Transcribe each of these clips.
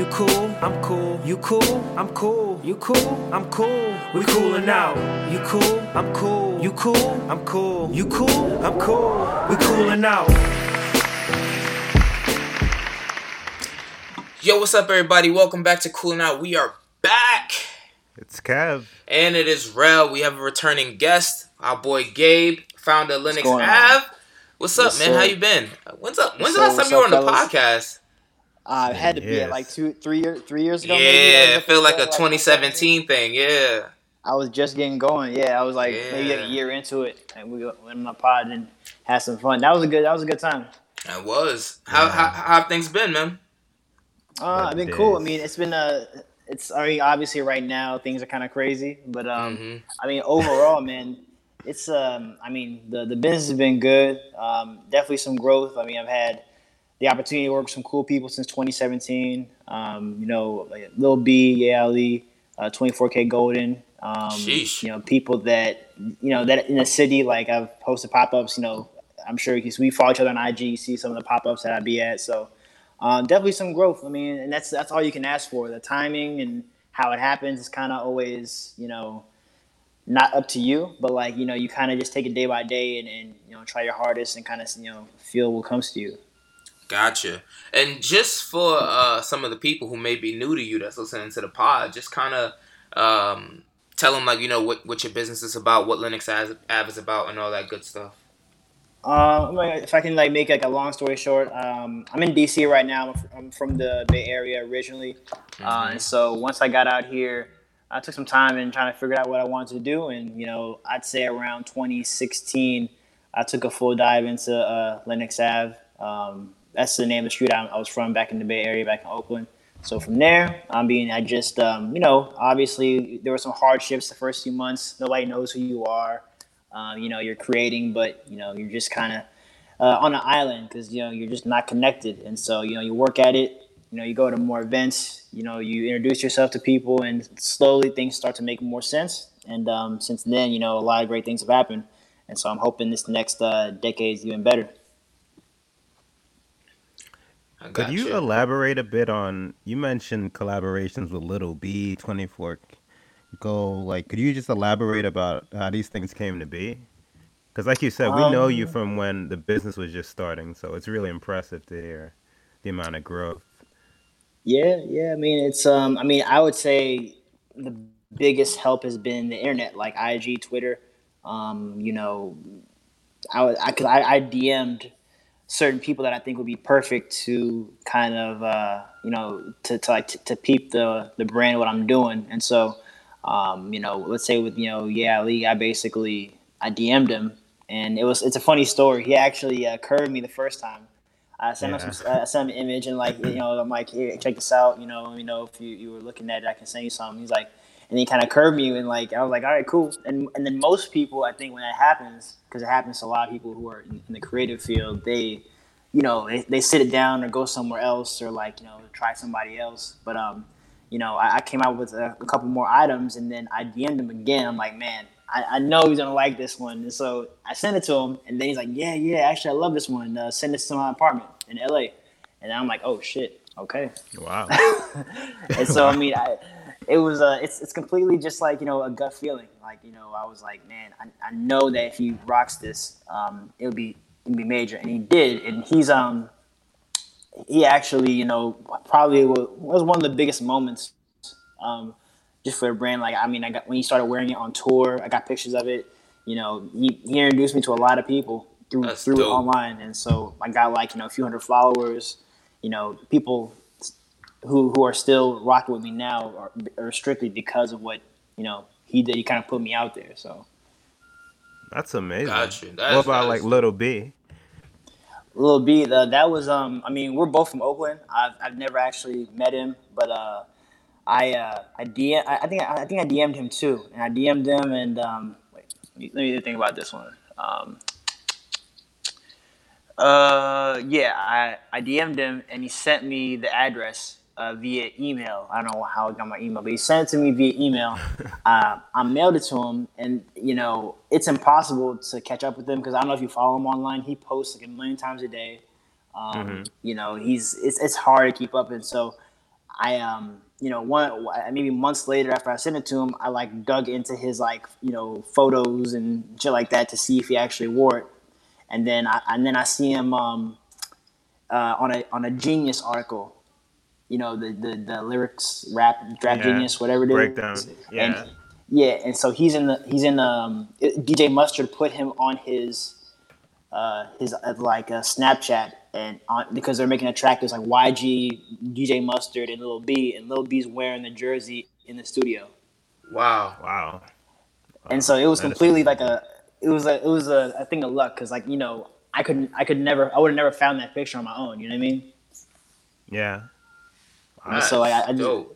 You cool, I'm cool. You cool, I'm cool. You cool, I'm cool. We coolin' out. You cool, I'm cool. You cool, I'm cool. You cool, I'm cool. We coolin' out. Yo, what's up, everybody? Welcome back to Cooling Out. We are back, It's Kev. and it is Rel. We have a returning guest, our boy Gabe, founder of Linux going on? Ave. What's up, What's man? up? How you been? When's up? When's What's the last up, time you were on what's the podcast? Uh, it had to be at like two, three years, three years ago. Yeah, maybe. it felt like a Like, 2017 thing. Yeah, I was just getting going. Yeah, I was like maybe a year into it, and we went on the pod and had some fun. That was a good. That was a good time. I was. How, how how have things been, man? Uh, I've been cool. I mean, it's been a. It's I mean, obviously right now things are kind of crazy, but um, Mhm. I mean overall, man, it's um, I mean the the business has been good. Um, definitely some growth. I mean, I've had the opportunity to work with some cool people since 2017. Um, you know, like Lil B, Ali, uh, 24kGoldn. Um, Sheesh. you know, people that you know that in the city, like I've hosted pop ups. You know, I'm sure because we follow each other on IG, you see some of the pop ups that I'd be at. So um, definitely some growth. I mean, and that's that's all you can ask for. The timing and how it happens is kind of always you know not up to you, but like you know you kind of just take it day by day and, and you know try your hardest and kind of you know feel what comes to you. Gotcha. And just for uh, some of the people who may be new to you that's listening to the pod, just kind of um, tell them like you know what what your business is about, what Linux Av is about, and all that good stuff. Um, if I can like make like a long story short, um, I'm in DC right now. I'm from the Bay Area originally, uh, and so once I got out here, I took some time and trying to figure out what I wanted to do. And you know, I'd say around 2016, I took a full dive into uh, Linux Ave. Um, that's the name of the street I, I was from back in the Bay Area, back in Oakland. So from there, I mean, I just, um, you know, obviously there were some hardships the first few months. Nobody knows who you are. Um, you know, you're creating, but you know, you're just kind of uh, on an island because you know you're just not connected. And so you know, you work at it. You know, you go to more events. You know, you introduce yourself to people, and slowly things start to make more sense. And um, since then, you know, a lot of great things have happened. And so I'm hoping this next uh, decade is even better. I Could got you elaborate a bit on? You mentioned collaborations with Little B, Twenty Four Go. Like, could you just elaborate about how these things came to be? Because, like you said, we know you Um, from when the business was just starting, so it's really impressive to hear the amount of growth. Yeah, yeah. I mean, it's um. I mean, I would say the biggest help has been the internet, like IG, Twitter. Um, you know, I was I, cause I, I DM'd certain people that I think would be perfect to kind of uh, you know to, to like to, to peep the the brand what I'm doing, and so um, you know, let's say with you know yeah I basically I DM'd him, and it was it's a funny story. He actually uh, curved me the first time. I sent him Yeah. some, I sent him an image and like you know I'm like here check this out you know you know if you, you were looking at it I can send you something. He's like and he kind of curved me and like I was like all right cool. And and then most people I think when that happens because it happens to a lot of people who are in, in the creative field they you know they, they sit it down or go somewhere else or like you know try somebody else. But um you know I, I came out with a, a couple more items and then I DM'd him again. I'm like man I, I know he's gonna like this one. And so I sent it to him and then he's like yeah yeah actually I love this one. Uh, send this to my apartment in LA and I'm like oh shit. Okay. Wow. and so I mean, I, it was uh, it's it's completely just like you know a gut feeling. Like you know, I was like, man, I, I know that if he rocks this, um, it'll be it'll be major, and he did. And he's um he actually, you know, probably was one of the biggest moments um, just for the brand. Like, I mean, I got when he started wearing it on tour, I got pictures of it. You know, he, he introduced me to a lot of people through That's through dope. online, and so I got like you know a few hundred followers. You know, people who who are still rocking with me now are, are strictly because of what you know he did. He kind of put me out there. So that's amazing. Gotcha. That's, what about like Little B? Little B, the, that was um. I mean, we're both from Oakland. I've I've never actually met him, but uh, I uh, I DM. I, I think I, I think I DM'd him too, and I DM'd him, and um, wait, let me think about this one. Um, uh, yeah, I I DM'd him, and he sent me the address uh, via email. I don't know how I got my email, but he sent it to me via email. uh, I mailed it to him, and you know it's impossible to catch up with him because I don't know if you follow him online. He posts like a million times a day. Um, mm-hmm. You know, he's it's it's hard to keep up, and so I um you know one maybe months later after I sent it to him, I like dug into his like you know photos and shit like that to see if he actually wore it, and then I and then I see him um uh, on a on a Genius article you know the the, the lyrics rap rap yeah. genius whatever it is. Breakdown. Yeah. And, yeah and so he's in the he's in um DJ Mustard put him on his uh his uh, like a uh, Snapchat and on because they're making a track there's like YG DJ Mustard and Lil B and Lil B's wearing the jersey in the studio. Wow. Wow. And so it was that completely like a it was a it was a, a thing of luck because like you know I couldn't I could never I would have never found that picture on my own you know what I mean? Yeah Nice. So I, I just,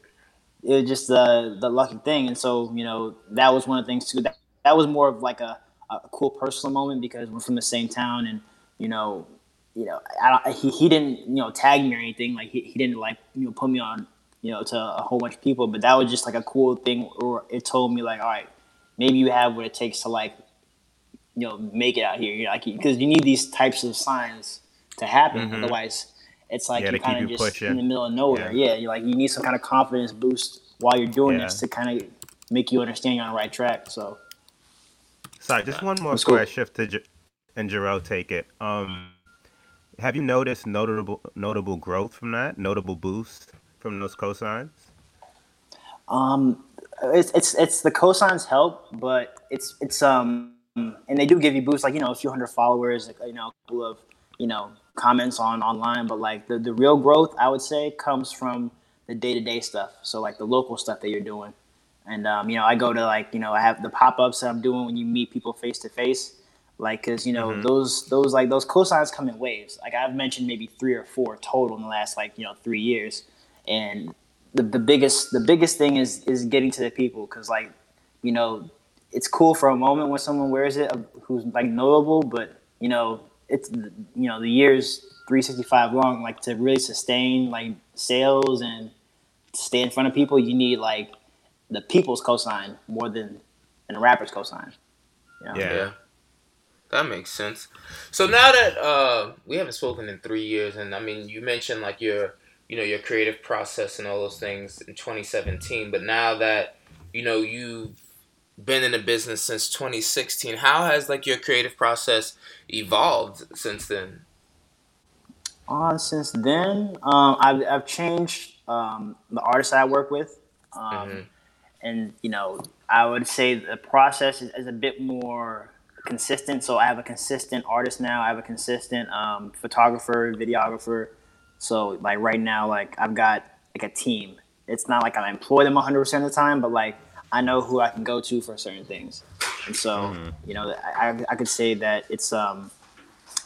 it was just the the lucky thing, and so you know that was one of the things too. That that was more of like a, a cool personal moment because we're from the same town, and you know, you know, I, he he didn't you know tag me or anything. Like he, he didn't like you know put me on you know to a whole bunch of people, but that was just like a cool thing. Or it told me like, all right, maybe you have what it takes to like you know make it out here. You know, like because you need these types of signs to happen. Mm-hmm. Otherwise, it's like yeah, you kind of just pushing. in the middle of nowhere. Yeah. yeah, you like you need some kind of confidence boost while you're doing yeah. this to kind of make you understand you're on the right track. So, sorry, just one more before. I shift to J- and Jarrell take it. Um, have you noticed notable notable growth from that? Notable boost from those cosigns? Um, it's it's it's the cosigns help, but it's it's um and they do give you boosts like you know a few hundred followers, like, you know, a couple of you know comments on online, but like the, the real growth, I would say, comes from the day to day stuff. So like the local stuff that you're doing. And um, you know, I go to like you know, I have the pop ups that I'm doing when you meet people face to face. Like, cause you know mm-hmm. those those like those cosigns come in waves. Like I've mentioned maybe three or four total in the last like you know three years. And the, the biggest the biggest thing is is getting to the people because like you know it's cool for a moment when someone wears it who's like notable, but you know it's you know the years 365 long like to really sustain like sales and stay in front of people you need like the people's cosign more than than the rapper's cosign you know? yeah. yeah that makes sense so now that uh we haven't spoken in three years and i mean you mentioned like your you know your creative process and all those things in 2017 but now that you know you've been in the business since 2016. How has like your creative process evolved since then? Uh, since then, um, I've, I've changed um, the artists I work with. Um, mm-hmm. And, you know, I would say the process is, is, a bit more consistent. So I have a consistent artist now. I have a consistent um, photographer, videographer. So, like, right now, like, I've got, like, a team. It's not like I employ them 100% of the time, but, like, I know who I can go to for certain things, and so mm-hmm. you know I, I could say that it's um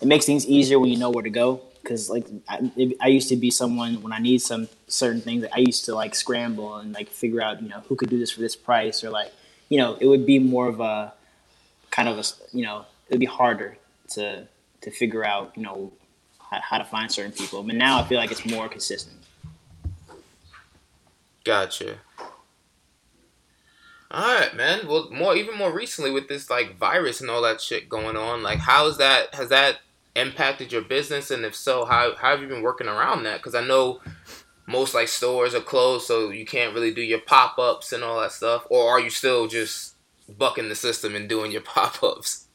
it makes things easier when you know where to go because like I, it, I, used to be someone when I need some certain things I used to like scramble and like figure out you know who could do this for this price or like you know it would be more of a kind of a you know it would be harder to to figure out you know how, how to find certain people but now I feel like it's more consistent. Gotcha. All right, man. Well, more even more recently with this like virus and all that shit going on, like how's that has that impacted your business and if so, how how have you been working around that? Cuz I know most like stores are closed so you can't really do your pop-ups and all that stuff or are you still just bucking the system and doing your pop-ups?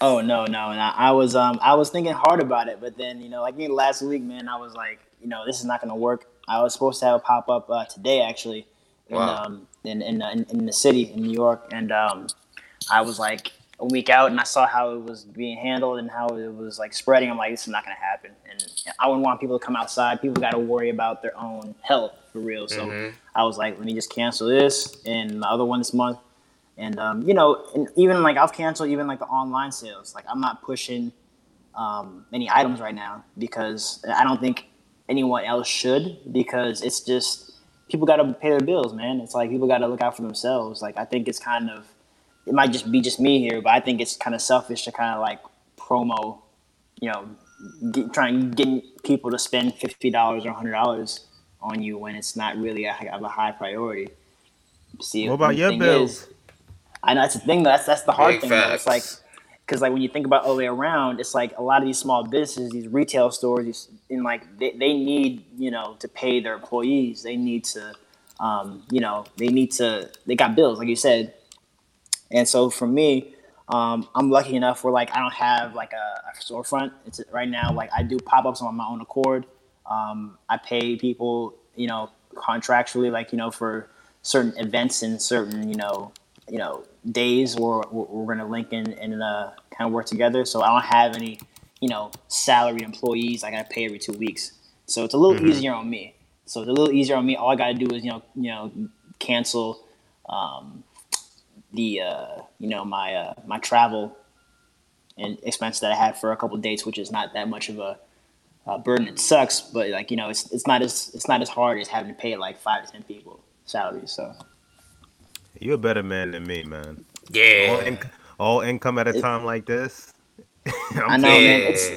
Oh no, no, and I, I was um I was thinking hard about it, but then you know like me last week, man, I was like, you know, this is not gonna work. I was supposed to have a pop up uh, today actually, in Wow. um in in, in in the city in New York, and um I was like a week out, and I saw how it was being handled and how it was like spreading. I'm like, this is not gonna happen, and I wouldn't want people to come outside. People got to worry about their own health for real. So Mhm. I was like, let me just cancel this and the other one this month. And um, you know, and even like I've canceled even like the online sales. Like I'm not pushing um, any items right now because I don't think anyone else should because it's just people got to pay their bills, man. It's like people got to look out for themselves. Like I think it's kind of it might just be just me here, but I think it's kind of selfish to kind of like promo, you know, get, trying getting people to spend fifty dollars or hundred dollars on you when it's not really a, of a high priority. See, What about your bills? is- I know that's the thing. That's that's the hard Big thing. Though. It's like facts. Because like when you think about all the way around, it's like a lot of these small businesses, these retail stores, these, and like they, they need you know to pay their employees. They need to, um, you know, they need to. They got bills, like you said. And so for me, um, I'm lucky enough where like I don't have like a, a storefront. It's right now like I do pop ups on my own accord. Um, I pay people, you know, contractually, like you know, for certain events and certain, you know, you know, days where we're, we're gonna link in and uh, kind of work together. So I don't have any, you know, salary employees I gotta pay every two weeks. So it's a little easier on me. So it's a little easier on me. All I gotta do is you know, you know, cancel um, the uh, you know my uh, my travel and expense that I had for a couple dates, which is not that much of a, a burden. It sucks, but like you know, it's it's not as it's not as hard as having to pay like five to ten people salaries. So You're a better man than me, man. All, Yeah. all income at a time like this. I'm know, telling man. It's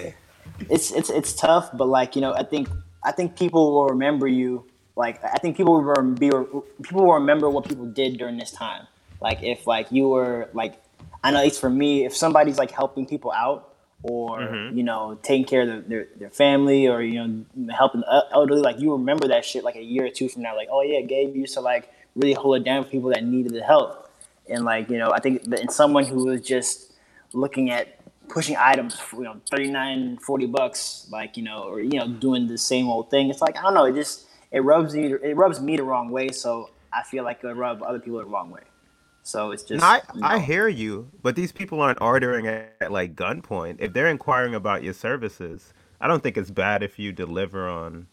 it's it's it's tough, but like you know, I think I think people will remember you. Like I think people will be people will remember what people did during this time. Like if like you were like I know at least for me, if somebody's like helping people out or Mm-hmm. you know taking care of their, their their family or you know helping the elderly, like you remember that shit like a year or two from now. Like oh yeah, Gabe used to like really hold it down for people that needed the help. And like you know, I think that in someone who was just looking at pushing items for, you know 39 40 bucks like you know or you know doing the same old thing it's like i don't know it just it rubs you it rubs me the wrong way so i feel like it would rub other people the wrong way so it's just No, I, you I hear you, but these people aren't ordering at, at like gunpoint. If they're inquiring about your services, I don't think it's bad if you deliver on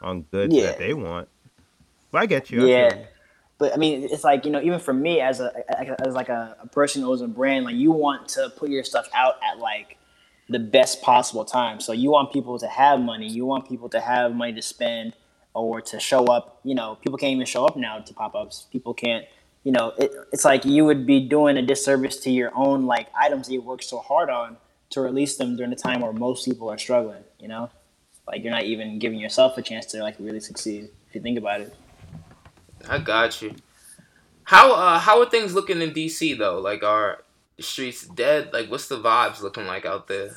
on goods Yeah. that they want. But I get you. Yeah. you. but i mean it's like you know even for me as a as like a, a person who owns a brand like you want to put your stuff out at like the best possible time. So you want people to have money. You want people to have money to spend or to show up. You know people can't even show up now to pop-ups people can't you know it, it's like you would be doing a disservice to your own like items that you worked so hard on to release them during the time where most people are struggling you know? Like you're not even giving yourself a chance to like really succeed if you think about it I got you. How uh how are things looking in DC though? Like are the streets dead? Like what's the vibes looking like out there?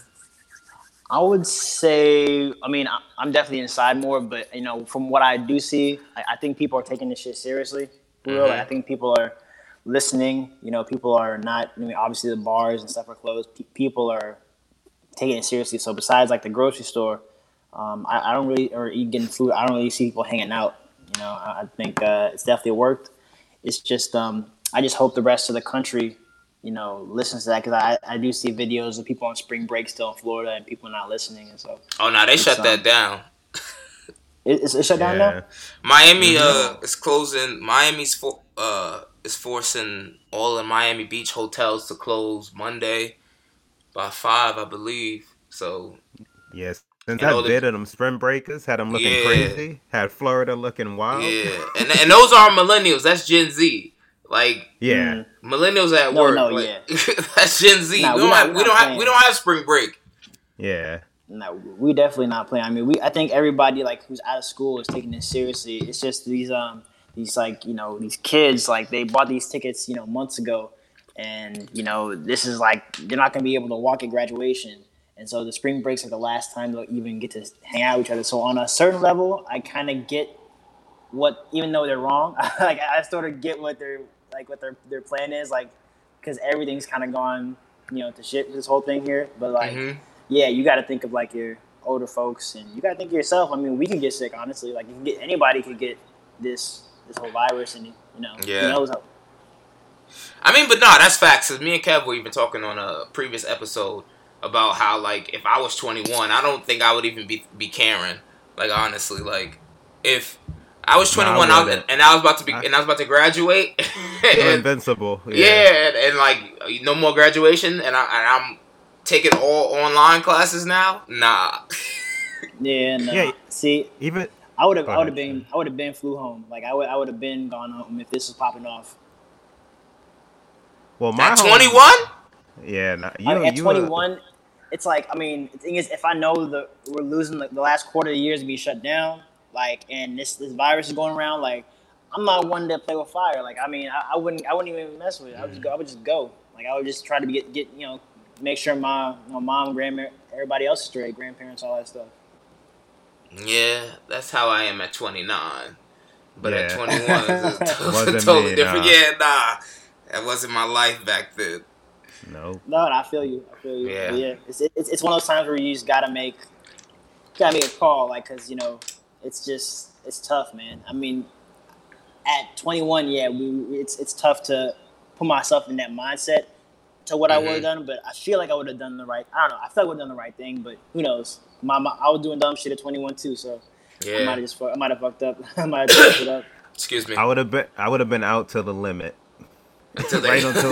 I would say, I mean, I- I'm definitely inside more, but you know, from what I do see, I, I think people are taking this shit seriously. For real. Like, I think people are listening. You know, people are not. I mean, obviously the bars and stuff are closed. Pe- people are taking it seriously. So besides like the grocery store, um, I, I don't really or eat getting food. I don't really see people hanging out. You know, I, I think uh, it's definitely worked. It's just um, I just hope the rest of the country, you know, listens to that because I, I do see videos of people on spring break still in Florida and people not listening, and so Oh no, they shut um, that down. it, it's, it's shut down Yeah. now. Miami uh is closing. Miami's for uh is forcing all the Miami Beach hotels to close Monday by five, I believe. So Yes. Since And all that the- bit of them spring breakers had them looking Yeah. crazy, had Florida looking wild. yeah, and and those are millennials. That's Gen Z. Like Yeah. millennials at No, work. no, like, yeah. that's Gen Z. Nah, we we don't not- have we we don't have we don't have spring break. Yeah. No, we definitely not playing. I mean, we I think everybody like who's out of school is taking this seriously. It's just these um these like you know these kids like they bought these tickets you know months ago, and you know this is like they're not gonna be able to walk at graduation, and so the spring breaks are the last time they'll even get to hang out with each other. So on a certain level, I kind of get what even though they're wrong, like I sort of get what their like what their their plan is like because everything's kind of gone you know, to shit this whole thing here. But like, Mhm. yeah, you got to think of like your older folks, and you got to think of yourself. I mean, we can get sick, honestly. Like, you can get anybody could get this this whole virus, and you know, Yeah. knows how. I mean, but nah, that's facts. Cause me and Kev were even talking on a previous episode about how like if I was 21, I don't think I would even be be caring. Like honestly, like if I was Nah, I 21 I was- and I was about to be I- and I was about to graduate, and, invincible. yeah, and, and like no more graduation, and, I, and I'm taking all online classes now. Nah, Yeah, no. Yeah. See, Even I would have, I would have been, I would have been flew home. Like, I would, I would have been gone home if this was popping off. well, my 21. Yeah, nah, you, I mean, at you, uh, 21, it's like, I mean, the thing is, if I know that we're losing the, the last quarter of the year to be shut down, like, and this this virus is going around, like, I'm not one to play with fire. Like, I mean, I, I wouldn't, I wouldn't even mess with it. I would just go, I would just go. Like, I would just try to get, get, you know, make sure my, my mom, grandma, everybody else is straight, grandparents, all that stuff. Yeah, that's how I am at 29. But at 21, it's Wasn't totally me, different. nah. Yeah, nah, that wasn't my life back then. No. No, I feel you. I feel you. Yeah. But yeah, it's, it's it's one of those times where you just gotta make gotta make a call, like, cause you know, it's just it's tough, man. I mean, at 21, yeah, we it's it's tough to put myself in that mindset to what I would have mm-hmm. done, but I feel like I would have done the right. I don't know. I feel like I would have done the right thing, but who knows? My, my I was doing dumb shit at 21 too, so I might Yeah. have just I might have fucked up. I might have fucked it up. Excuse me. I would have been. I would have been out to the limit. Until they- right until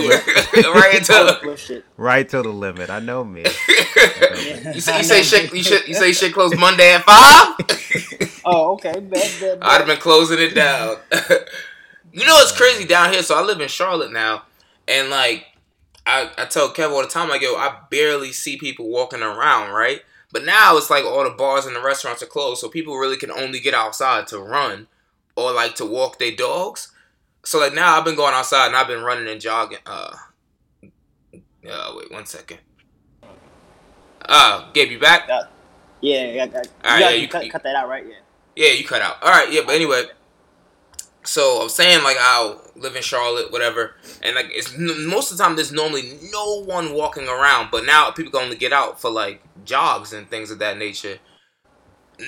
right until would push it. Right to the limit. I know me. you say you say shit you should you say shit close Monday at five. Oh, okay. Bad, bad, I'd have been closing it down. you know it's crazy down here. So I live in Charlotte now, and like I, I tell Kev all the time, like yo, I barely see people walking around, right? But now it's like all the bars and the restaurants are closed, so people really can only get outside to run or like to walk their dogs. So like now I've been going outside and I've been running and jogging. Uh, uh wait one second. Uh, Gabe, you back? Yeah, yeah, yeah. yeah. All right, you, yeah, got, you- cut, you- cut that out, right? Yeah. Yeah, you cut out. All right, yeah, but anyway. So I'm saying like I'll live in Charlotte, whatever, and like it's most of the time there's normally no one walking around, but now people can only get out for like jogs and things of that nature.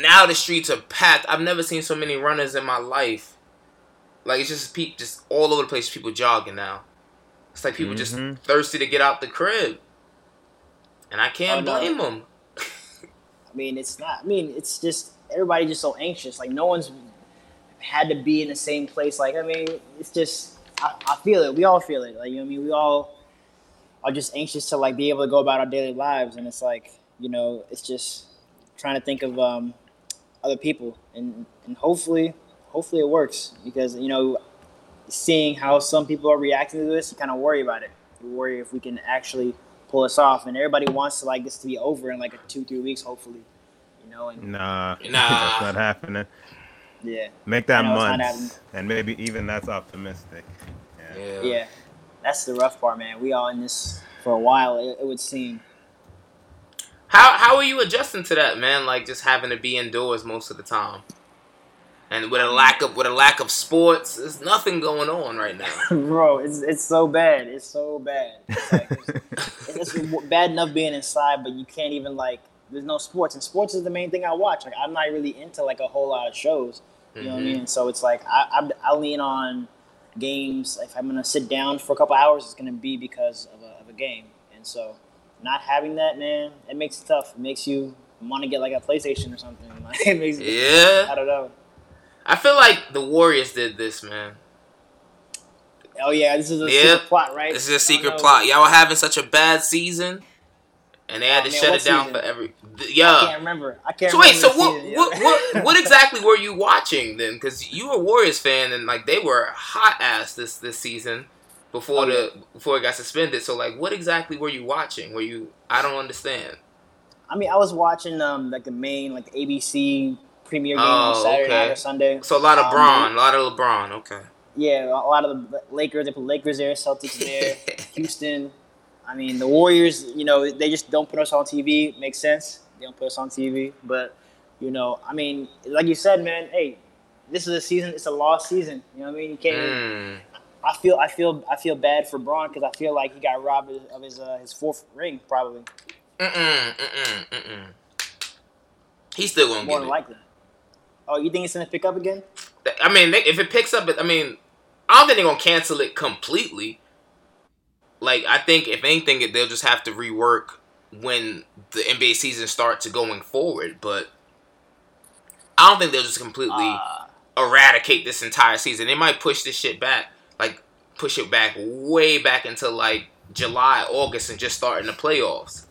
Now the streets are packed. I've never seen so many runners in my life. Like it's just pe- just all over the place. People jogging now. It's like people Mhm. just thirsty to get out the crib, and I can't Oh, no. blame them. I mean, it's not. I mean, it's just everybody just so anxious. Like no one's had to be in the same place. Like I mean, it's just I, I feel it. We all feel it. Like you know, what I mean, we all are just anxious to like be able to go about our daily lives, and it's like you know, it's just trying to think of um, other people, and and hopefully, hopefully it works because you know, seeing how some people are reacting to this, you kind of worry about it. You worry if we can actually pull this off, and everybody wants to like this to be over in like a two three weeks, hopefully. You know, and Nah, Nah. that's not happening. yeah, Make that I know it's not months, and maybe even that's optimistic. Yeah. Yeah. yeah, that's the rough part, man. We all in this for a while. It, it would seem. How how are you adjusting to that, man? Like just having to be indoors most of the time, and with a lack of with a lack of sports, there's nothing going on right now. Bro, it's it's so bad. It's so bad. It's, like, it's, it's bad enough being inside, but you can't even like. There's no sports, and sports is the main thing I watch. Like I'm not really into like a whole lot of shows. You know what I Mhm. mean? So it's like I, I I lean on games. If I'm gonna sit down for a couple hours, it's gonna be because of a, of a game. And so not having that, man, it makes it tough. It makes you want to get like a PlayStation or something. Like, it makes I don't know. I feel like the Warriors did this, man. Oh yeah, this is a Yeah. secret plot, right? This is a secret plot. Y'all were having such a bad season, and they had Oh, to man, shut it down season? for every. th- I can't remember. I can't. So wait, so what, season, yeah. what, what, what exactly were you watching then? Because you were a Warriors fan, and like they were hot ass this this season before Oh, the before it got suspended. So like, what exactly were you watching? Were you? I don't understand. I mean, I was watching um like the main like the ABC premiere game Oh, on Saturday okay. night or Sunday. So a lot of Um, Bron, a lot of LeBron. Okay. Yeah, a lot of the Lakers. They put Lakers there, Celtics there, Houston. I mean, the Warriors. You know, they just don't put us on TV. Makes sense. They don't put us on TV, but you know, I mean, like you said, man. Hey, this is a season. It's a lost season. You know what I mean? You can't. Mm. I feel I feel I feel bad for Bron because I feel like he got robbed of his uh, his fourth ring probably. Mm mm mm mm mm. He's still gonna More get than it. likely. Oh, you think it's gonna pick up again? I mean, they, if it picks up, I mean, I don't think they're gonna cancel it completely. Like, I think if anything, they'll just have to rework when the NBA season starts going forward. But I don't think they'll just completely Uh, eradicate this entire season. They might push this shit back, like push it back way back into like July, August, and just start in the playoffs.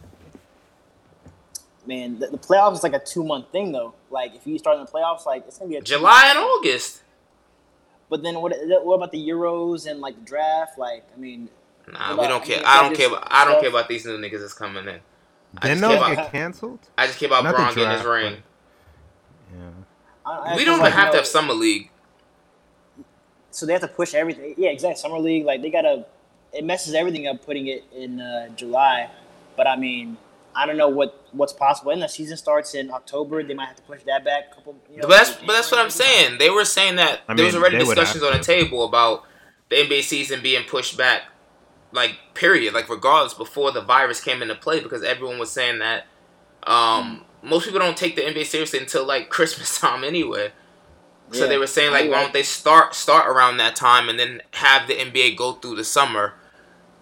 Man, the, the playoffs is like a two month thing though. Like if you start in the playoffs, like it's gonna be a two-month July and. August. But then what? What about the Euros and like the draft? Like I mean, Nah, What we don't I care. mean, I don't care. About, I don't care about these new niggas that's coming in. I Didn't just those care about- get canceled? I just care about Not the Bron getting his draft, ring. Yeah. I, I We don't even like, have you to have summer league. So they have to push everything. Yeah, exactly. Summer league, like they gotta. It messes everything up putting it in uh, July. But I mean, I don't know what what's possible. And the season starts in October. They might have to push that back a couple. You know, But that's but that's what I'm saying. They were saying that I there was already discussions on the table about the NBA season being pushed back, like period, like regardless before the virus came into play, because everyone was saying that um, most people don't take the NBA seriously until like Christmas time anyway. So Yeah. they were saying like, You're why don't they start start around that time and then have the NBA go through the summer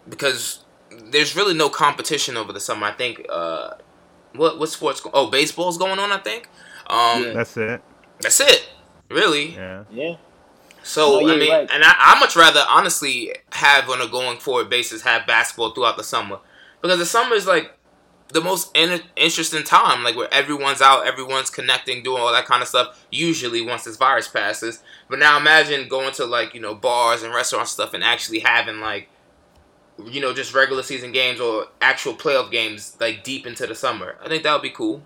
because there's really no competition over the summer. I think uh, what what sports? Go- oh, baseball's going on. I think. Um, Yeah. That's it. That's it. Really. Yeah. Yeah. So No, I mean, right. and I, I much rather honestly have on a going forward basis have basketball throughout the summer because the summer is like the most in- interesting time, like where everyone's out, everyone's connecting, doing all that kind of stuff. Usually, once this virus passes. But now imagine going to like you know bars and restaurants and stuff and actually having like you know just regular season games or actual playoff games like deep into the summer. I think that would be cool.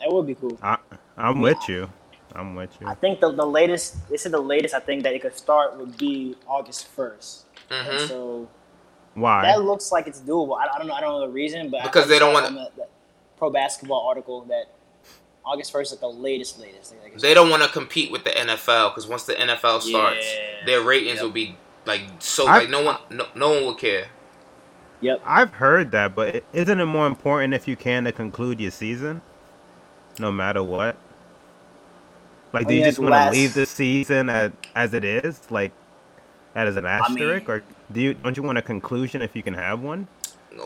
That would be cool. I, I'm with you. I'm with you. I think the, the latest, they said the latest I think that it could start would be August 1st. hmm And so Why? that looks like it's doable. I, I don't know. I don't know the reason, but Because I they don't wanna- the, the pro basketball article that August 1st is the latest, latest. Like, They don't want to compete with the NFL because once the NFL starts, Yeah. their ratings Yep. will be like so I- like no one no, no one will care. Yep. I've heard that, but isn't it more important if you can to conclude your season, no matter what? Like, do Oh, you just want to leave the season as, as it is, like as an asterisk, mean- or do you don't you want a conclusion if you can have one?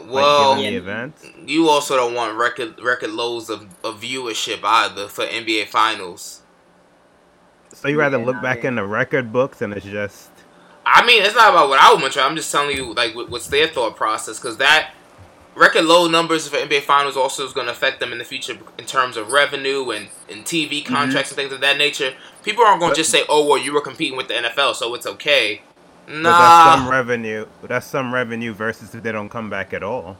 Well, given the Yeah. events. you also don't want record record lows of, of viewership either for NBA finals. So you rather Yeah, look back yeah. in the record books and it's just I mean, it's not about what I would much. I'm just telling you like what's their thought process because that record low numbers for NBA finals also is going to affect them in the future in terms of revenue and, and TV Mm-hmm. contracts and things of that nature. People aren't going to just say, "Oh, well, you were competing with the NFL, so it's okay." but that's some revenue. That's some revenue versus if they don't come back at all.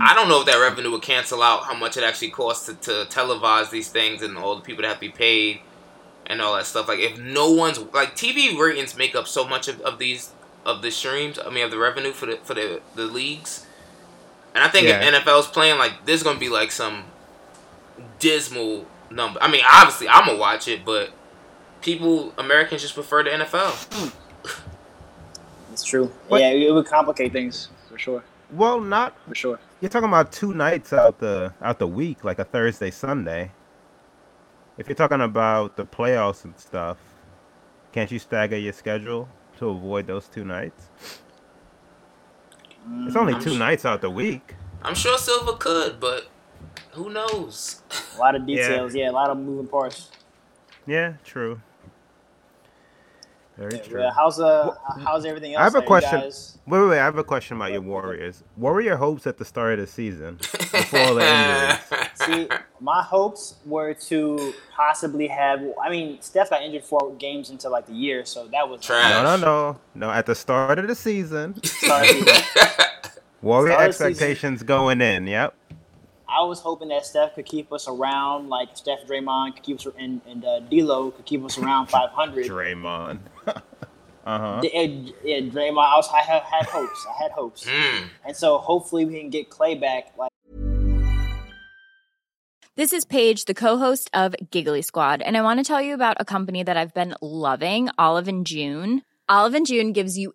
I don't know if that revenue would cancel out how much it actually costs to, to televise these things and all the people that have to be paid and all that stuff. Like if no one's like TV ratings make up so much of, of these of the streams. I mean of the revenue for the for the, the leagues. And I think Yeah. if NFL's playing like there's gonna be like some dismal number. I mean obviously I'm gonna watch it, but people Americans just prefer the NFL. It's true. What- Yeah, it would complicate things for sure. Well, not For sure. You're talking about two nights out the out the week, like a Thursday, Sunday. If you're talking about the playoffs and stuff, can't you stagger your schedule to avoid those two nights? It's only mm, I'm two s- nights out the week. I'm sure Silver could, but who knows? A lot of Yeah. details. Yeah, a lot of moving parts. Yeah, true. Very true. Yeah, how's uh how's everything else? I have a question. guys- Wait, wait, wait. I have a question about your Warriors. What were your hopes at the start of the season before all the injuries? See, my hopes were to possibly have. I mean, Steph got injured four games into like the year, so that was Trash. No, no, no, no. At the start of the season, Sorry. Warrior Start of the season. expectations going in. Yep. I was hoping that Steph could keep us around, like Steph, Draymond could keep us, and and uh, D'Lo could keep us around 500. Draymond. uh huh. Yeah, yeah, Draymond. I was, I had, had hopes. I had hopes, Mm. and so hopefully we can get Clay back. Like This is Paige, the co-host of Giggly Squad, and I want to tell you about a company that I've been loving, Olive and June. Olive and June gives you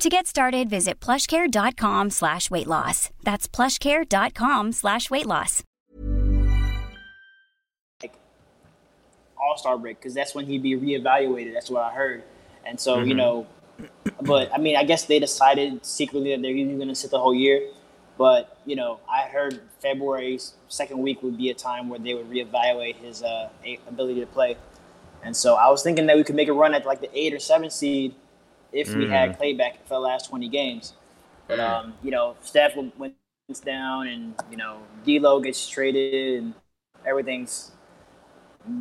To get started, visit plushcare.com slash weight loss. That's plushcare.com slash weight loss. Like All Star break because that's when he'd be reevaluated. That's what I heard. And so Mm-hmm. you know, but I mean, I guess they decided secretly that they're even going to sit the whole year. But you know, I heard February's second week would be a time where they would reevaluate his uh, ability to play. And so I was thinking that we could make a run at like the eight or seven seed if we had Clay back for the last twenty games. But um, you know, Steph went down, and you know, D'Lo gets traded, and everything's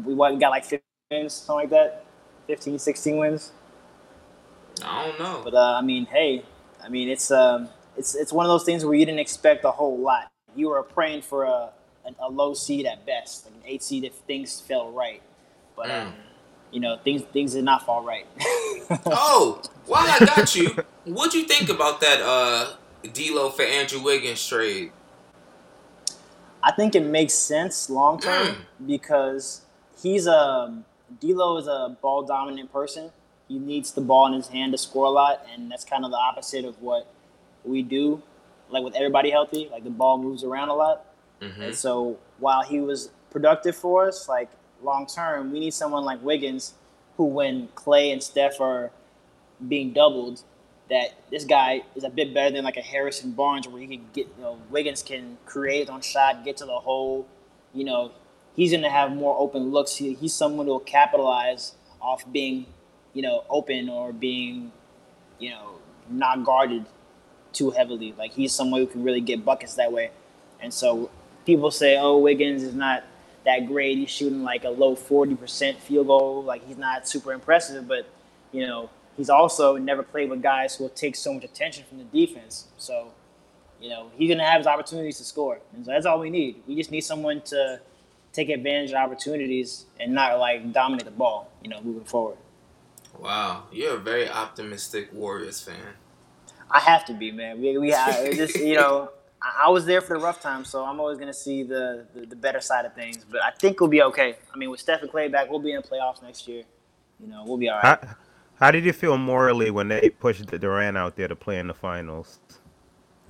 we got like 15 wins, something like that, 15, 16 wins. I don't know. But uh, I mean, hey, I mean it's um it's it's one of those things where you didn't expect a whole lot. You were praying for a a, a low seed at best, like an eight seed if things fell right. But um, you know, things things did not fall right. Oh, while I got you, what'd you think about that uh D'Lo for Andrew Wiggins trade? I think it makes sense long term mm. because he's a D'Lo is a ball dominant person. He needs the ball in his hand to score a lot, and that's kind of the opposite of what we do. Like with everybody healthy, like the ball moves around a lot. Mm-hmm. And so while he was productive for us, like long term, we need someone like Wiggins, who when Clay and Steph are being doubled, that this guy is a bit better than like a Harrison Barnes, where he can get, you know, Wiggins can create on shot, get to the hole. You know, he's going to have more open looks. He, he's someone who will capitalize off being, you know, open or being, you know, not guarded too heavily. Like he's someone who can really get buckets that way. And so people say, oh, Wiggins is not that great. He's shooting like a low 40% field goal. Like he's not super impressive, but, you know, he's also never played with guys who will take so much attention from the defense. So, you know, he's going to have his opportunities to score. And so that's all we need. We just need someone to take advantage of opportunities and not like dominate the ball, you know, moving forward. Wow, you're a very optimistic Warriors fan. I have to be, man. We, we I, just, you know, I, I was there for the rough times, so I'm always going to see the, the, the better side of things. But I think we'll be okay. I mean, with Steph and Clay back, we'll be in the playoffs next year. You know, we'll be all right. How, how did you feel morally when they pushed the Durant out there to play in the finals?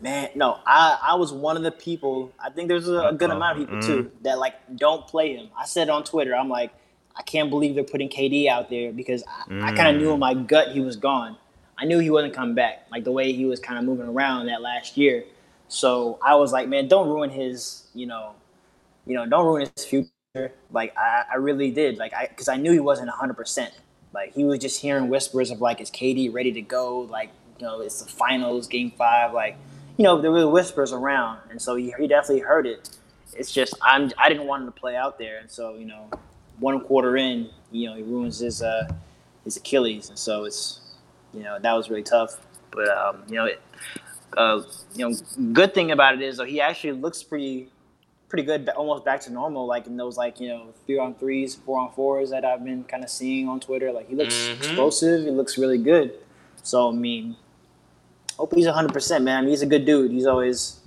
Man, no, I, I was one of the people. I think there's a, a good Uh-oh. amount of people too mm-hmm. that like don't play him. I said on Twitter, I'm like, I can't believe they're putting KD out there because I, I kind of knew in mm. my gut he was gone. I knew he wasn't coming back, like the way he was kind of moving around that last year. So I was like, man, don't ruin his, you know, you know, don't ruin his future. Like I, I really did, like I, because I knew he wasn't hundred percent. Like he was just hearing whispers of like, is KD ready to go? Like you know, it's the finals, game five. Like you know, there were whispers around, and so he, he definitely heard it. It's just I'm I didn't want him to play out there, and so you know, one quarter in, you know, he ruins his uh his Achilles, and so it's you know that was really tough. But um, you know, it, uh, you know, good thing about it is though he actually looks pretty pretty good, almost back to normal. Like in those like you know three on threes, four on fours that I've been kind of seeing on Twitter. Like he looks Mhm. explosive. He looks really good. So I mean, hope he's hundred percent, man. He's a good dude. He's always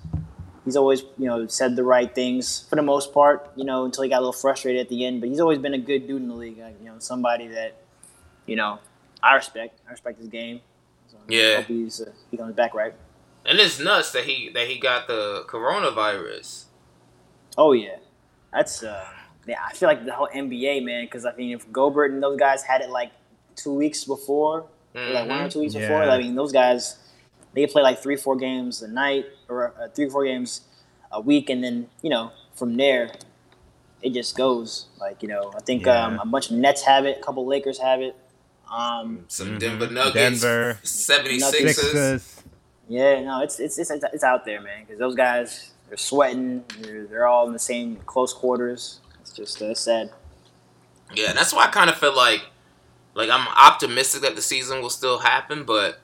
he's always you know said the right things for the most part. You know until he got a little frustrated at the end, but he's always been a good dude in the league. Like, you know somebody that you know I respect. I respect his game. So, I Yeah. hope he's uh, he comes back right. And it's nuts that he that he got the coronavirus. Oh yeah, that's uh, yeah. I feel like the whole NBA man, because I mean, if Gobert and those guys had it like two weeks before, or like one or Mhm. two weeks Yeah. before, I mean, those guys they play like three, four games a night or uh, three, four games a week, and then you know from there it just goes. Like you know, I think Yeah. um, a bunch of Nets have it, a couple Lakers have it. Um, Some. Denver Nuggets, Denver. 76ers. Sixers. Yeah, no, it's it's it's, it's out there, man. Because those guys, they're sweating. They're, they're all in the same close quarters. It's just uh, sad. Yeah, that's why I kind of feel like like I'm optimistic that the season will still happen, but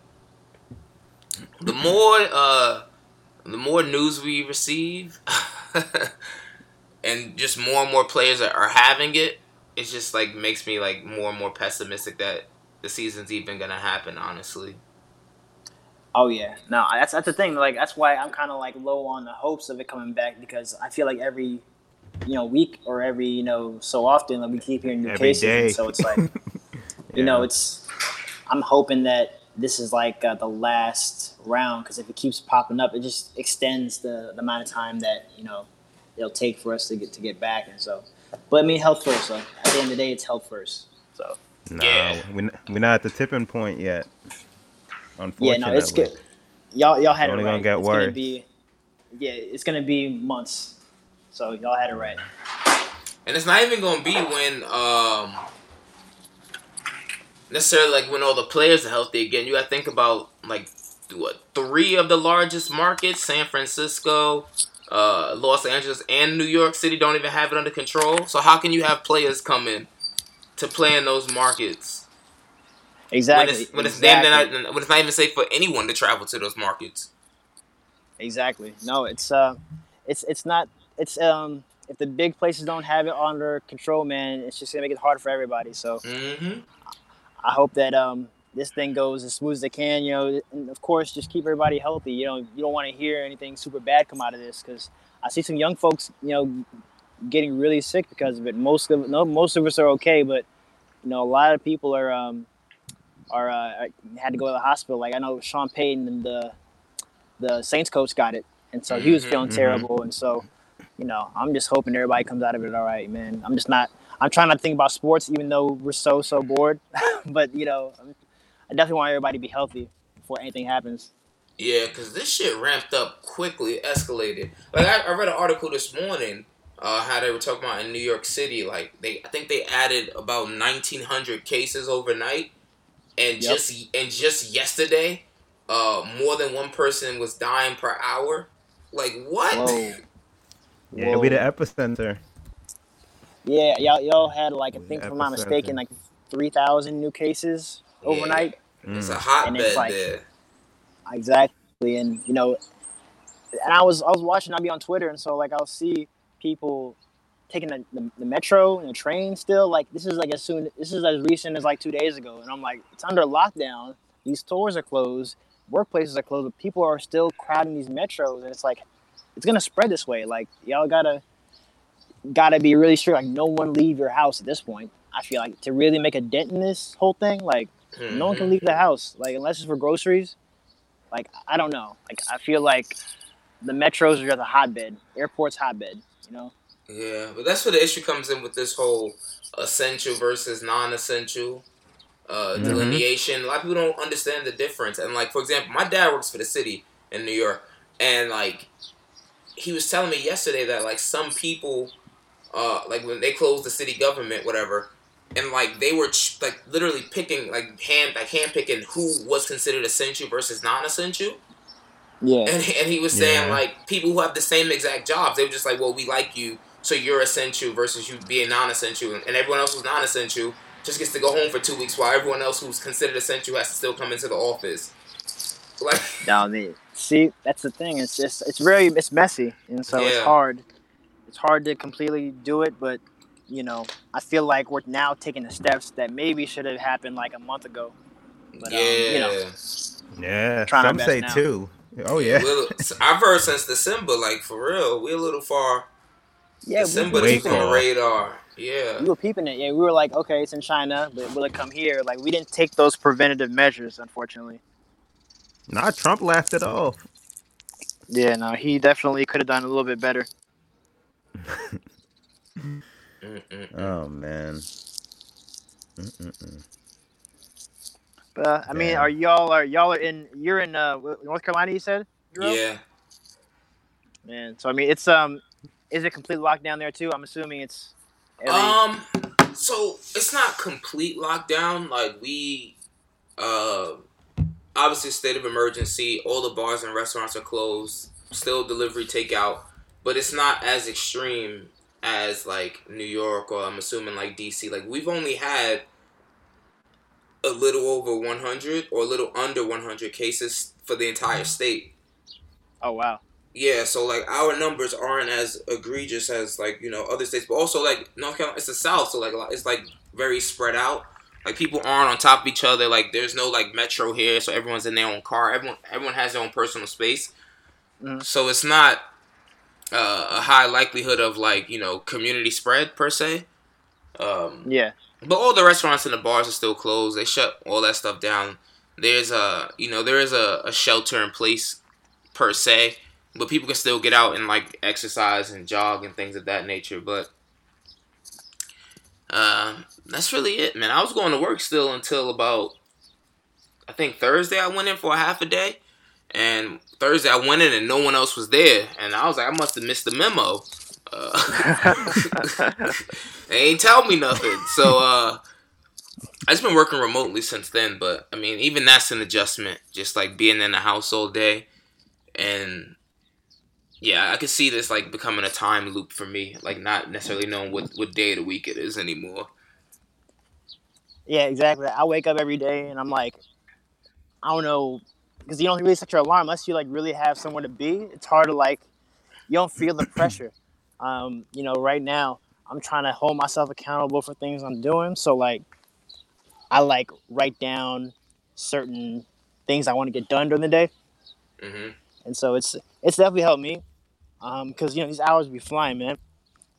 the more uh the more news we receive and just more and more players are, are having it, it just like makes me like more and more pessimistic that the season's even gonna happen, honestly. Oh yeah, no, that's that's the thing. Like that's why I'm kind of like low on the hopes of it coming back because I feel like every you know week or every you know so often like we keep hearing new Every cases, day. and so it's like you know it's I'm hoping that this is like uh, the last round because if it keeps popping up, it just extends the, the amount of time that you know it'll take for us to get to get back, and so. But I mean, health first. So at the end of the day, it's health first. So No, Yeah. we're, we're not at the tipping point yet. Yeah, no, it's good. Y'all y'all had Only it right. gonna get it's worse. Gonna be, yeah, it's gonna be months. So y'all had it right. And it's not even gonna be when um necessarily like when all the players are healthy again. You gotta think about like what three of the largest markets, San Francisco, uh, Los Angeles, and New York City don't even have it under control. So how can you have players come in to play in those markets Exactly. when it's when it's exactly. damn not when it's not even safe for anyone to travel to those markets? Exactly. No, it's uh, it's it's not. It's um, if the big places don't have it under control, man, it's just gonna make it hard for everybody. So Mm-hmm. I hope that um, this thing goes as smooth as it can. You know, and of course, just keep everybody healthy. You know, you don't want to hear anything super bad come out of this because I see some young folks, you know, getting really sick because of it. Most of no, most of us are okay, but you know, a lot of people are um, are uh, had to go to the hospital. Like I know Sean Payton and the the Saints coach got it, and so he was feeling mhm. terrible. And so, you know, I'm just hoping everybody comes out of it all right, man. I'm just not. I'm trying not to think about sports, even though we're so so bored. but you know, I'm- definitely want everybody to be healthy before anything happens. Yeah, because this shit ramped up quickly, escalated. Like I, I read an article this morning, uh, how they were talking about in New York City. Like they, I think they added about nineteen hundred cases overnight, and Yep. just and just yesterday, uh, more than one person was dying per hour. Like what? Whoa. Yeah, we the epicenter. Yeah, y'all y'all had like I The think if I'm not mistaken, like three thousand new cases overnight. It's a Mm. And it's hotbed like- there. Exactly, and you know, and I was I was watching. I'd be on Twitter, and so like I'll see people taking the, the, the metro and the train. Still, like this is like as soon this is as recent as like two days ago, and I'm like, it's under lockdown. These stores are closed, workplaces are closed, but people are still crowding these metros, and it's like it's gonna spread this way. Like y'all gotta gotta be really strict. Like no one leave your house at this point. I feel like to really make a dent in this whole thing, like no one can mm-hmm. leave the house like unless it's for groceries like i don't know like i feel like the metros are just a hotbed airport's hotbed you know Yeah, but that's where the issue comes in with this whole essential versus non-essential uh, delineation. A lot of people don't understand the difference. And like, for example, my dad works for the city in New York, and like he was telling me yesterday that like some people, uh, like when they closed the city government, whatever, and like they were ch- like literally picking like hand like hand picking who was considered essential versus non-essential. Yeah. And, and he was saying Yeah. like people who have the same exact jobs, they were just like, well, we like you, so you're essential versus you being non-essential, and everyone else who's non-essential just gets to go home for two weeks, while everyone else who's considered essential has to still come into the office. Like, Now, the see, that's the thing. It's just it's very it's messy, and so it's hard. It's hard to completely do it, but you know, I feel like we're now taking the steps that maybe should have happened like a month ago. But yeah, um, you know, Yeah, Trying our some best say now. two. Oh yeah. We're- I've heard since December, like for real, we're a little far. Yeah, we December were Way peeping on the radar. Yeah, We were peeping it. Yeah, we were like, okay, it's in China, but will it come here? Like, we didn't take those preventative measures, unfortunately. Nah, Trump laughed it off. Yeah, no, he definitely could have done a little bit better. Oh man. Mm-mm-mm. But uh, I mean, Damn. are y'all are y'all are in? You're in uh, North Carolina, you said. Euro? yeah. Man, so I mean, it's um, is it complete lockdown there too? I'm assuming it's. Every, Um, so it's not complete lockdown. Like we, uh, obviously state of emergency. All the bars and restaurants are closed. Still delivery takeout, but it's not as extreme as like New York or I'm assuming like DC. Like we've only had a little over 100 or a little under 100 cases for the entire state. oh wow. Yeah, so like our numbers aren't as egregious as like you know other states, but also like North Carolina, it's the South, so like it's like very spread out. Like people aren't on top of each other. Like there's no like metro here, so everyone's in their own car. Everyone everyone has their own personal space, Mhm. so it's not uh, a high likelihood of like you know community spread per se. Um, Yeah. but all the restaurants and the bars are still closed. They shut all that stuff down. There's a you know there is a, a shelter in place per se, but people can still get out and like exercise and jog and things of that nature. But um, that's really it, man. I was going to work still until about I think Thursday. I went in for a half a day, and Thursday I went in and no one else was there, and I was like, I must have missed the memo. Uh, they ain't tell me nothing. So uh I've just been working remotely since then, but I mean even that's an adjustment, just like being in the house all day. And yeah, I could see this like becoming a time loop for me, like not necessarily knowing what, what day of the week it is anymore. Yeah, exactly. I wake up every day and I'm like, I don't know, because you don't really set your alarm unless you like really have somewhere to be. It's hard to like, you don't feel the pressure. Um, you know, right now I'm trying to hold myself accountable for things I'm doing. So like, I like write down certain things I want to get done during the day, hmm and so it's it's definitely helped me. Um, because you know these hours be flying, man.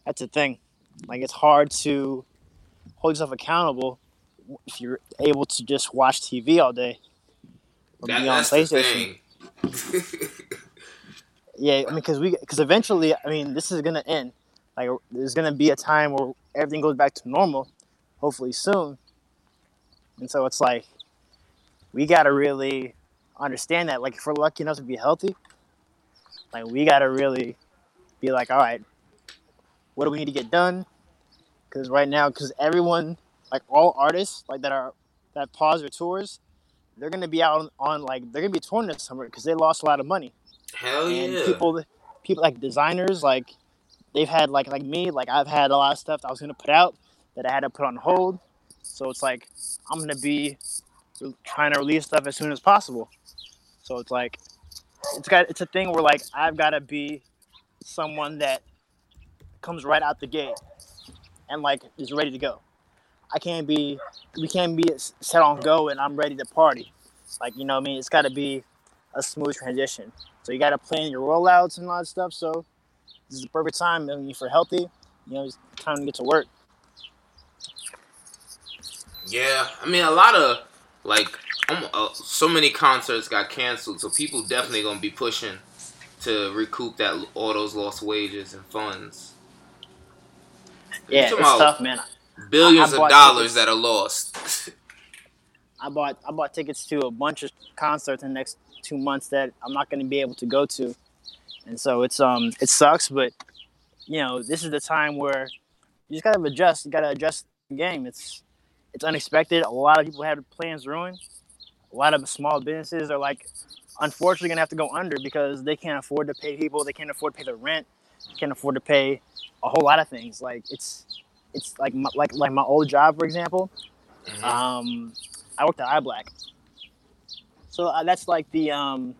That's the thing. Like it's hard to hold yourself accountable if you're able to just watch TV all day or That, be on that's the PlayStation. thing. Yeah, I mean, because we, because eventually, I mean, this is gonna end. Like, there's gonna be a time where everything goes back to normal, hopefully soon. And so it's like, we gotta really understand that. Like, if we're lucky enough to be healthy, like, we gotta really be like, all right, what do we need to get done? Because right now, because everyone, like all artists, like that are that pause their tours, they're gonna be out on, on like they're gonna be touring this summer because they lost a lot of money Hell and yeah. people people like designers like they've had like like me like i've had a lot of stuff that i was gonna put out that i had to put on hold so it's like i'm gonna be trying to release stuff as soon as possible so it's like it's got it's a thing where like i've got to be someone that comes right out the gate and like is ready to go i can't be we can't be set on go and i'm ready to party like you know i mean it's got to be a smooth transition so you got to plan your rollouts and all that stuff. So this is the perfect time. I mean, you're healthy, you know, it's time to get to work. Yeah, I mean a lot of like um, uh, so many concerts got canceled, so people definitely gonna be pushing to recoup that all those lost wages and funds. Yeah, it's tough, man. Billions I of dollars tickets. that are lost. I bought I bought tickets to a bunch of concerts in the next two months that I'm not to be able to go to and so it's um it sucks, but you know this is the time where you just gotta adjust. You gotta adjust the game. It's it's unexpected. A lot of people had plans ruined. A lot of small businesses are like, unfortunately, gonna have to go under because they can't afford to pay people. They can't afford to pay the rent. They can't afford to pay a whole lot of things. Like it's it's like my, like like my old job, for example. Mm-hmm. Um, I worked at iBlack, so uh, that's like the um,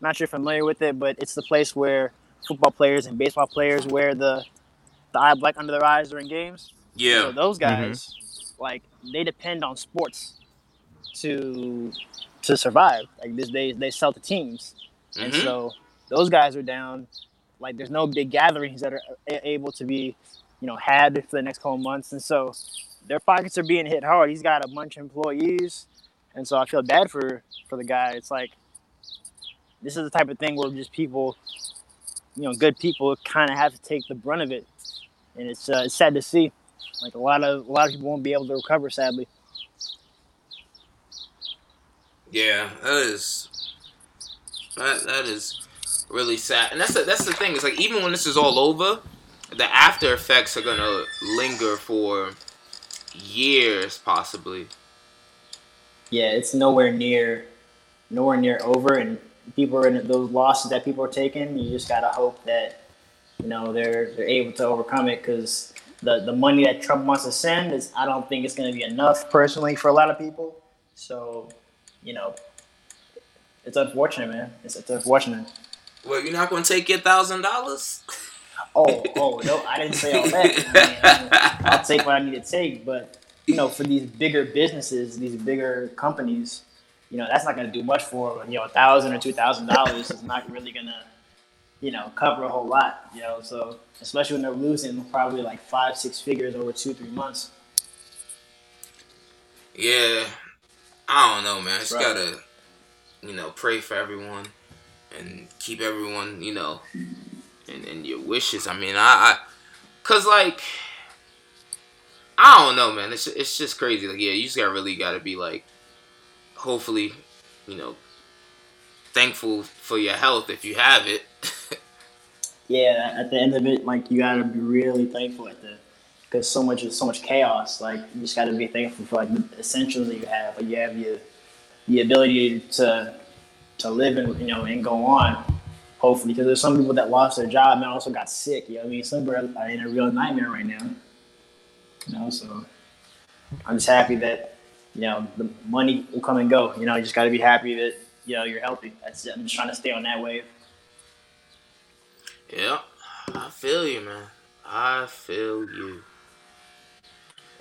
I'm not sure if you're familiar with it, but it's the place where football players and baseball players wear the the eye black under their eyes during games. Yeah. So those mm-hmm. guys, mm-hmm. Like, they depend on sports to to survive. Like this, they they sell to teams, mm-hmm. and so those guys are down. Like there's no big gatherings that are able to be, you know, had for the next couple months, and so their pockets are being hit hard. He's got a bunch of employees, and so I feel bad for for the guy. It's like this is the type of thing where just people, you know, good people kind of have to take the brunt of it, and it's uh, it's sad to see. Like a lot of a lot of people won't be able to recover, sadly. Yeah, that is that that is really sad, and that's the, that's the thing. It's like even when this is all over, the after effects are gonna linger for years, possibly. Yeah, it's nowhere near nowhere near over, and people are in those losses that people are taking. You just gotta hope that you know they're they're able to overcome it because the the money that Trump wants to send is I don't think it's gonna be enough personally for a lot of people. So you know, it's unfortunate, man. It's, it's unfortunate. Well, you're not gonna take your thousand dollars. Oh, oh no! I didn't say all that. I mean, I'll take what I need to take, but you know, for these bigger businesses, these bigger companies, you know, that's not going to do much for you know a thousand or two thousand dollars is not really going to you know cover a whole lot. You know, so especially when they're losing probably like five, six figures over two, three months. Yeah, I don't know, man. Just right. gotta you know pray for everyone and keep everyone you know and, and your wishes. I mean, I, I cause like. I don't know, man. It's it's just crazy. Like, yeah, you just gotta really got to be like hopefully, you know, thankful for your health if you have it. yeah, at the end of it, like you gotta be really thankful at the because so much is so much chaos. Like you just gotta be thankful for like the essentials that you have. Like you have your the ability to to live and you know and go on. Hopefully, because there's some people that lost their job and also got sick. You know, I mean, some are in a real nightmare right now. You know, so I'm just happy that you know, the money will come and go. You know, you just got to be happy that you know you're healthy. That's I'm just trying to stay on that wave. Yeah, I feel you, man. I feel you.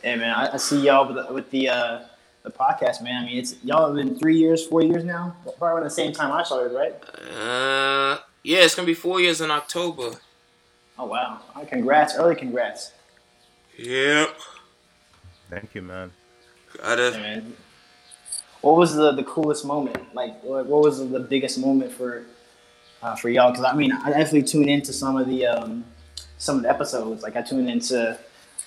Hey, man, I, I see y'all with the, with the uh, the podcast, man. I mean, it's y'all have been three years, four years now, probably around the same time I started, right? Uh, yeah, it's gonna be four years in October. Oh wow! Right, congrats, early congrats. Yep. Thank you, man. Gotta. What was the, the coolest moment? Like, what was the biggest moment for uh, for y'all? Because I mean, I definitely tune into some of the um, some of the episodes. Like, I tuned into.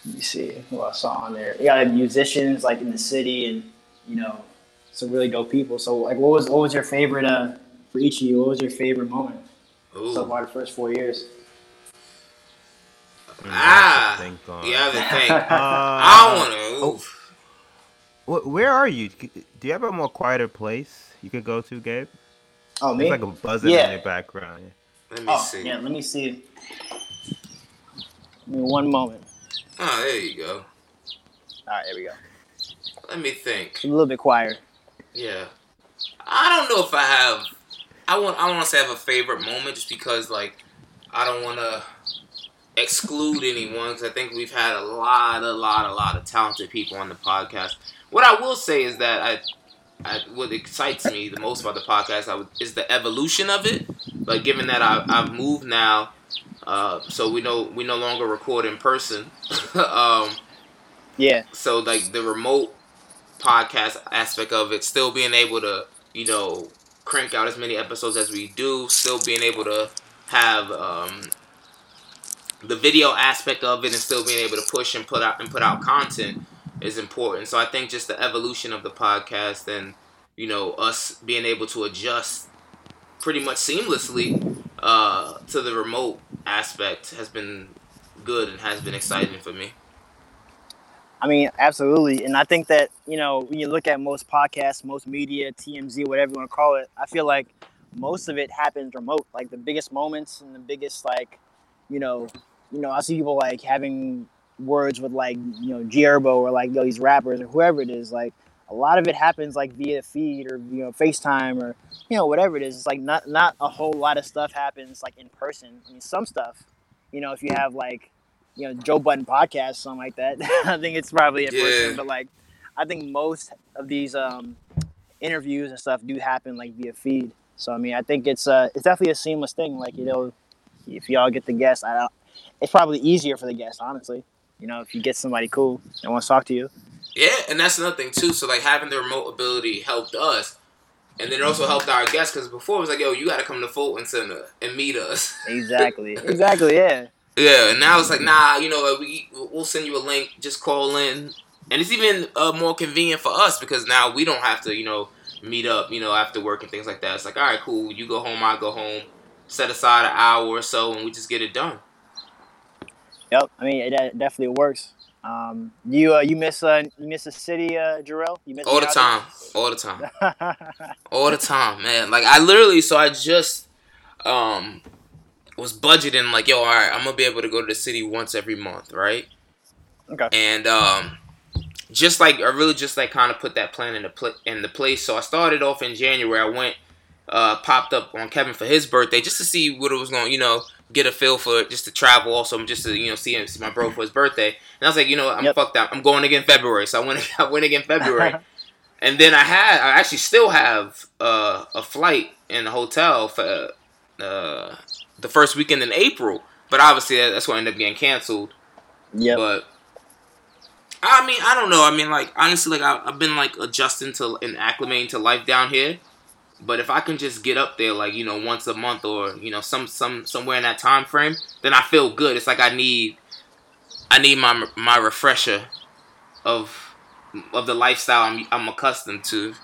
Let me see who I saw on there. You got musicians like in the city, and you know, some really dope people. So, like, what was what was your favorite uh, for each of you? What was your favorite moment Ooh. so far the first four years? Ah, yeah, I think. Uh, I want to. Oh. Where are you? Do you have a more quieter place you could go to, Gabe? Oh, me? It's like a buzzing yeah. in your background. Let me oh, see. Yeah, let me see. Give me one moment. Oh, there you go. All right, there we go. Let me think. a little bit quieter. Yeah, I don't know if I have. I want. I want to have a favorite moment, just because like I don't want to exclude anyone because I think we've had a lot, a lot, a lot of talented people on the podcast. What I will say is that I, I what excites me the most about the podcast I would, is the evolution of it. But given that I, I've moved now, uh, so we know we no longer record in person. um, yeah. So like the remote podcast aspect of it, still being able to you know crank out as many episodes as we do, still being able to have um, the video aspect of it and still being able to push and put out and put out content is important. So I think just the evolution of the podcast and you know us being able to adjust pretty much seamlessly uh, to the remote aspect has been good and has been exciting for me. I mean, absolutely. And I think that, you know, when you look at most podcasts, most media, TMZ, whatever you want to call it, I feel like most of it happens remote. Like the biggest moments and the biggest like, you know, you know, I see people like having words with like, you know, Gierbo or like know, these rappers or whoever it is. Like a lot of it happens like via feed or you know FaceTime or you know whatever it is. It's like not not a whole lot of stuff happens like in person. I mean, some stuff, you know, if you have like you know Joe Budden podcast, something like that. I think it's probably in Yeah. person, but like I think most of these um, interviews and stuff do happen like via feed. So I mean, I think it's uh it's definitely a seamless thing. Like you know, if y'all get the guest, I don't, it's probably easier for the guest, honestly. You know, if you get somebody cool that wants to talk to you. Yeah, and that's another thing too. So like having the remote ability helped us, and then it also helped our guests because before it was like, yo, you got to come to Fulton Center and meet us. Exactly. exactly. Yeah. Yeah, and now it's like, nah, you know, we we'll send you a link, just call in, and it's even uh, more convenient for us because now we don't have to, you know, meet up, you know, after work and things like that. It's like, all right, cool, you go home, I go home, set aside an hour or so, and we just get it done. Yep. I mean, it, it definitely works. Um, you uh, you miss uh, you miss the city, uh, Jarrell? You miss All the time, all the time, all the time, man. Like I literally, so I just um was budgeting like, yo, all right, I'm gonna be able to go to the city once every month, right? Okay. And um, just like I really just like kind of put that plan in the pl- in the place. So I started off in January. I went, uh, popped up on Kevin for his birthday just to see what it was going, you know, get a feel for it, just to travel. Also, just to you know see him, see my bro for his birthday. And I was like, you know, what, I'm Yep. fucked up. I'm going again February. So I went, I went again February. And then I had, I actually still have uh, a flight in a hotel for uh, the first weekend in April. But obviously, that's going to end up getting canceled. Yeah, But I mean, I don't know. I mean, like honestly, like I, I've been like adjusting to and acclimating to life down here. But if I can just get up there, like you know, once a month or you know, some some somewhere in that time frame, then I feel good. It's like I need, I need my my refresher of of the lifestyle I'm I'm accustomed to,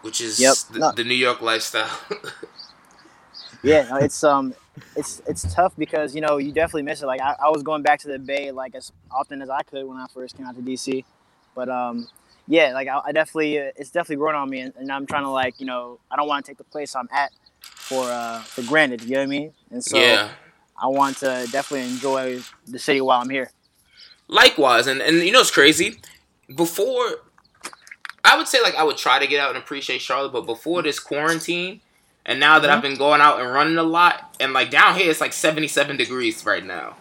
which is Yep. the, No. the New York lifestyle. yeah, no, it's um, it's it's tough because you know you definitely miss it. Like I, I was going back to the Bay like as often as I could when I first came out to DC, but um, yeah, like I, I definitely uh, it's definitely growing on me, and, and I'm trying to like you know I don't want to take the place I'm at for uh for granted. You know what I mean? And so yeah. I want to definitely enjoy the city while I'm here. Likewise, and and you know it's crazy. Before, I would say like I would try to get out and appreciate Charlotte, but before this quarantine, and now that I've been going out and running a lot, and like down here it's like seventy seven degrees right now,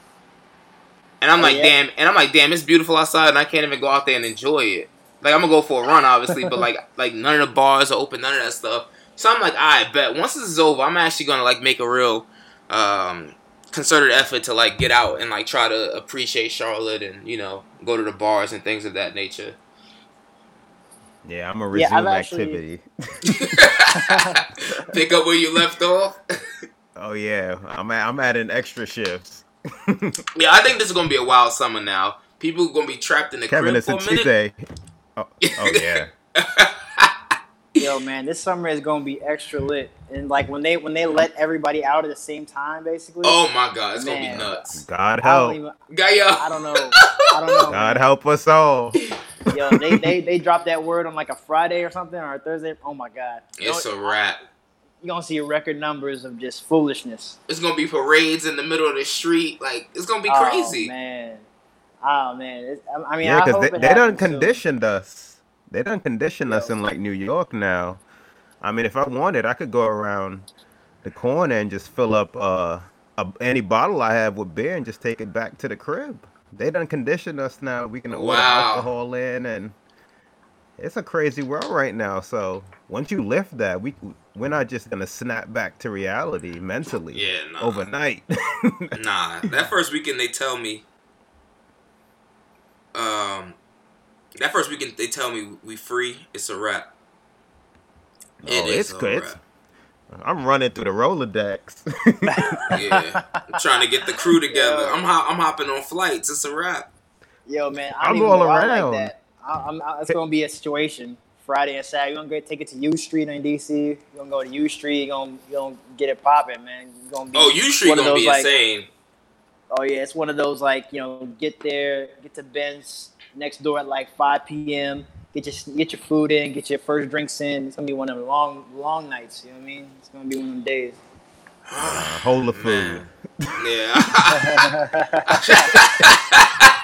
and I'm Oh, like yeah? damn, and I'm like damn, it's beautiful outside, and I can't even go out there and enjoy it. Like I'm gonna go for a run, obviously, but like like none of the bars are open, none of that stuff. So I'm like, I bet once this is over, I'm actually gonna like make a real um, concerted effort to like get out and like try to appreciate Charlotte and you know go to the bars and things of that nature. Yeah, I'm gonna resume I've actually- activity. Pick up where you left off. Oh yeah, I'm at, I'm adding extra shifts. yeah, I think this is gonna be a wild summer now. People are gonna be trapped in the Kevin, crib it's for a a minute. Tuesday. Oh, oh yeah. Yo, man, this summer is gonna be extra lit, and like when they when they let everybody out at the same time, basically. Oh my god, it's gonna be nuts. God I don't help. even. Got ya. I don't know. I don't know. God help us all. Yo, they, they they dropped that word on like a Friday or something or a Thursday. Oh my god. It's You a wrap. You're gonna see record numbers of just foolishness. It's gonna be parades in the middle of the street. Like it's gonna be Oh, crazy. man. Oh man. It's, I I mean, yeah, because they, it they done happens soon. conditioned us. They done conditioned us in like New York now. I mean, if I wanted, I could go around the corner and just fill up uh, a, any bottle I have with beer and just take it back to the crib. They done conditioned us now. We can order Wow. alcohol in, and it's a crazy world right now. So once you lift that, we we're not just gonna snap back to reality mentally Yeah, nah. overnight. Nah, that first weekend they tell me. Um, that first weekend they tell me we free. It's a wrap. oh, It is it's a good. wrap. I'm running through the Rolodex. Yeah, I'm trying to get the crew together. I'm hop- I'm hopping on flights. It's a wrap. Yo, man, I I'm don't even all go around. like that. I, I'm, I, it's gonna be a situation Friday and Saturday. You're gonna go take it to U Street in DC. You're gonna go to U Street. You're gonna you're gonna get it popping, man. You're gonna be Oh, U Street gonna those, be like- insane. Oh yeah, it's one of those like you know get there, get to Ben's next door at like 5 p.m. Get your get your food in, get your first drinks in. It's gonna be one of the long long nights. You know what I mean? It's gonna be one of them days. Hold the food.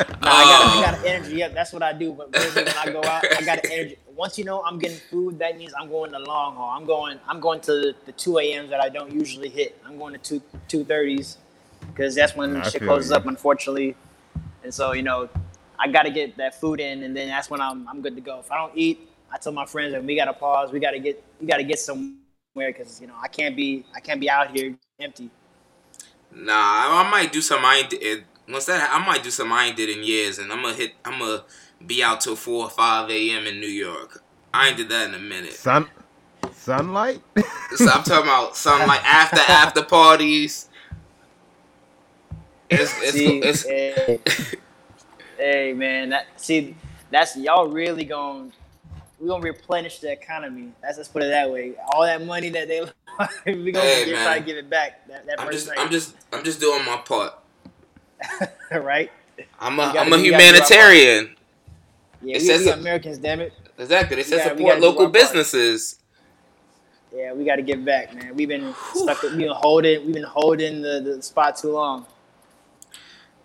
Nah, I got I um, got energy. Yeah, that's what I do. But really, when I go out, I got energy. Once you know I'm getting food, that means I'm going the long haul. I'm going. I'm going to the, the two a.m.s that I don't usually hit. I'm going to two two thirties because that's when I shit closes you. up, unfortunately. And so you know, I got to get that food in, and then that's when I'm I'm good to go. If I don't eat, I tell my friends that we got to pause. We got to get we got to get somewhere because you know I can't be I can't be out here empty. Nah, I, I might do some I ain't did. Once that, I might do something I ain't did in years, and I'm gonna hit. I'm gonna be out till four or five a.m. in New York. I ain't did that in a minute. Sun, sunlight. So I'm talking about something like after after parties. It's it's, See, it's hey, hey, man, that see, that's y'all really going we gonna replenish the economy. Let's just put it that way. All that money that they we gonna Hey, get, try to give it back. That, that I'm just night, I'm just I'm just doing my part. right. I'm a We gotta- am a we gotta do our part. humanitarian. Yeah, It we, says we so- Americans, damn it. Exactly. They We said gotta- support gotta local our part. businesses. Yeah, we got to give back, man. We've been stuck. We've been holding. We've been holding the, the spot too long.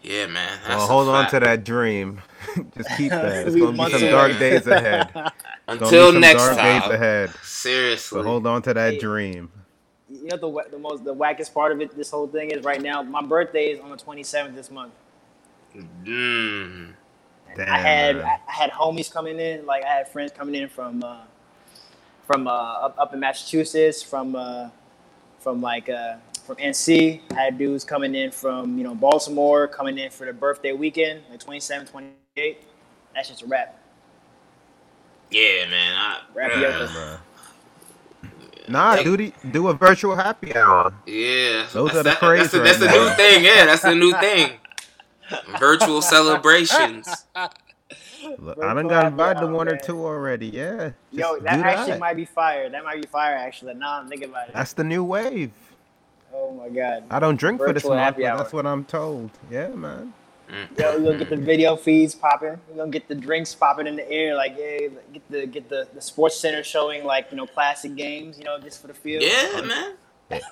Yeah, man. That's Well, a hold on to that dream. Just keep that. It's gonna be some dark days ahead. It's gonna be Until some next dark time. days ahead. Seriously. So hold on to that Hey. dream. You know the wa- the most the wackest part of it. This whole thing is right now. My birthday is on the 27th this month. Mm. Damn, I had. I had homies coming in, like I had friends coming in from uh, from uh, up, up in Massachusetts, from uh, from like uh, from NC. I had dudes coming in from you know Baltimore, coming in for the birthday weekend, like 27, 28. That's just a wrap. Yeah, man. I, Wrap uh, you up. Bruh. Nah, do the, do a virtual happy hour. Yeah, Those that's, are the that- craze that's, the, right that's the now. new thing. Yeah, that's the new thing. Virtual celebrations. Look, I done Virtual got happy invited to hour, one or two already. Yeah. Yo, that do actually might be fire. That might be fire. Actually, now I'm thinking about it. That's the new wave. oh my god. I don't drink for this Virtual month, but that's what I'm told. Yeah, man. Yo, we're gonna get the video feeds popping. We're gonna get the drinks popping in the air. Like, yeah, get the get the, the sports center showing like you know classic games. You know, just for the field. Yeah, man.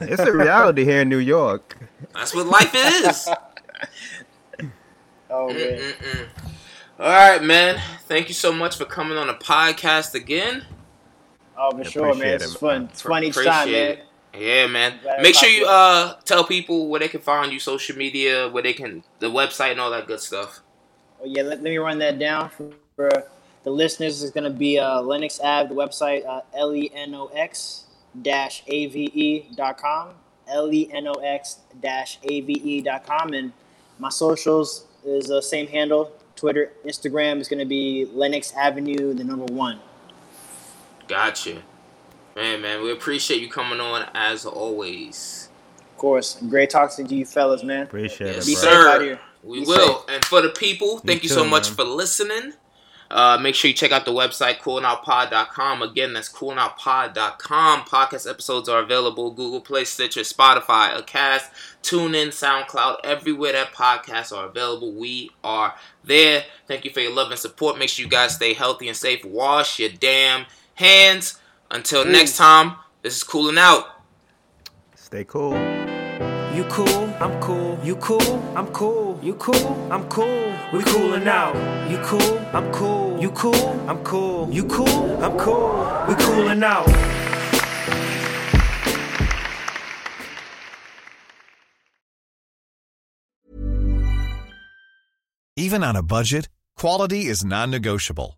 It's a reality here in New York. That's what life is. Oh man. Mm-mm. All right, man. Thank you so much for coming on the podcast again. Oh, for sure, man. It's it, fun. It's fun each time, man. it. Yeah, man. Make sure you uh tell people where they can find you, social media, where they can, the website, and all that good stuff. Oh yeah, let, let me run that down for, the listeners. It's gonna be uh, Lenox Ave, the website uh, L E N O X dash A V E dot com. L E N O X dash A V E dot com, and my socials is the same handle. Twitter, Instagram is gonna be Lenox Avenue, the number one. Gotcha. Man, man, we appreciate you coming on as always. Of course, great talking to you fellas, man. Appreciate Yes, it, Be bro. safe out here. We Be will. safe. And for the people, thank you, so too, much man. for listening. Uh, make sure you check out the website, coolnoutpod.com. Again, that's coolnoutpod.com. Podcast episodes are available Google Play, Stitcher, Spotify, Acast, TuneIn, SoundCloud, everywhere that podcasts are available. We are there. Thank you for your love and support. Make sure you guys stay healthy and safe. Wash your damn hands. Until mm. next time, this is Cooling Out. Stay cool. You cool, I'm cool. You cool, I'm cool. You cool, I'm cool. We coolin' out. You cool, I'm cool. You cool, I'm cool. You cool, I'm cool. We coolin' out. Even on a budget, quality is non-negotiable.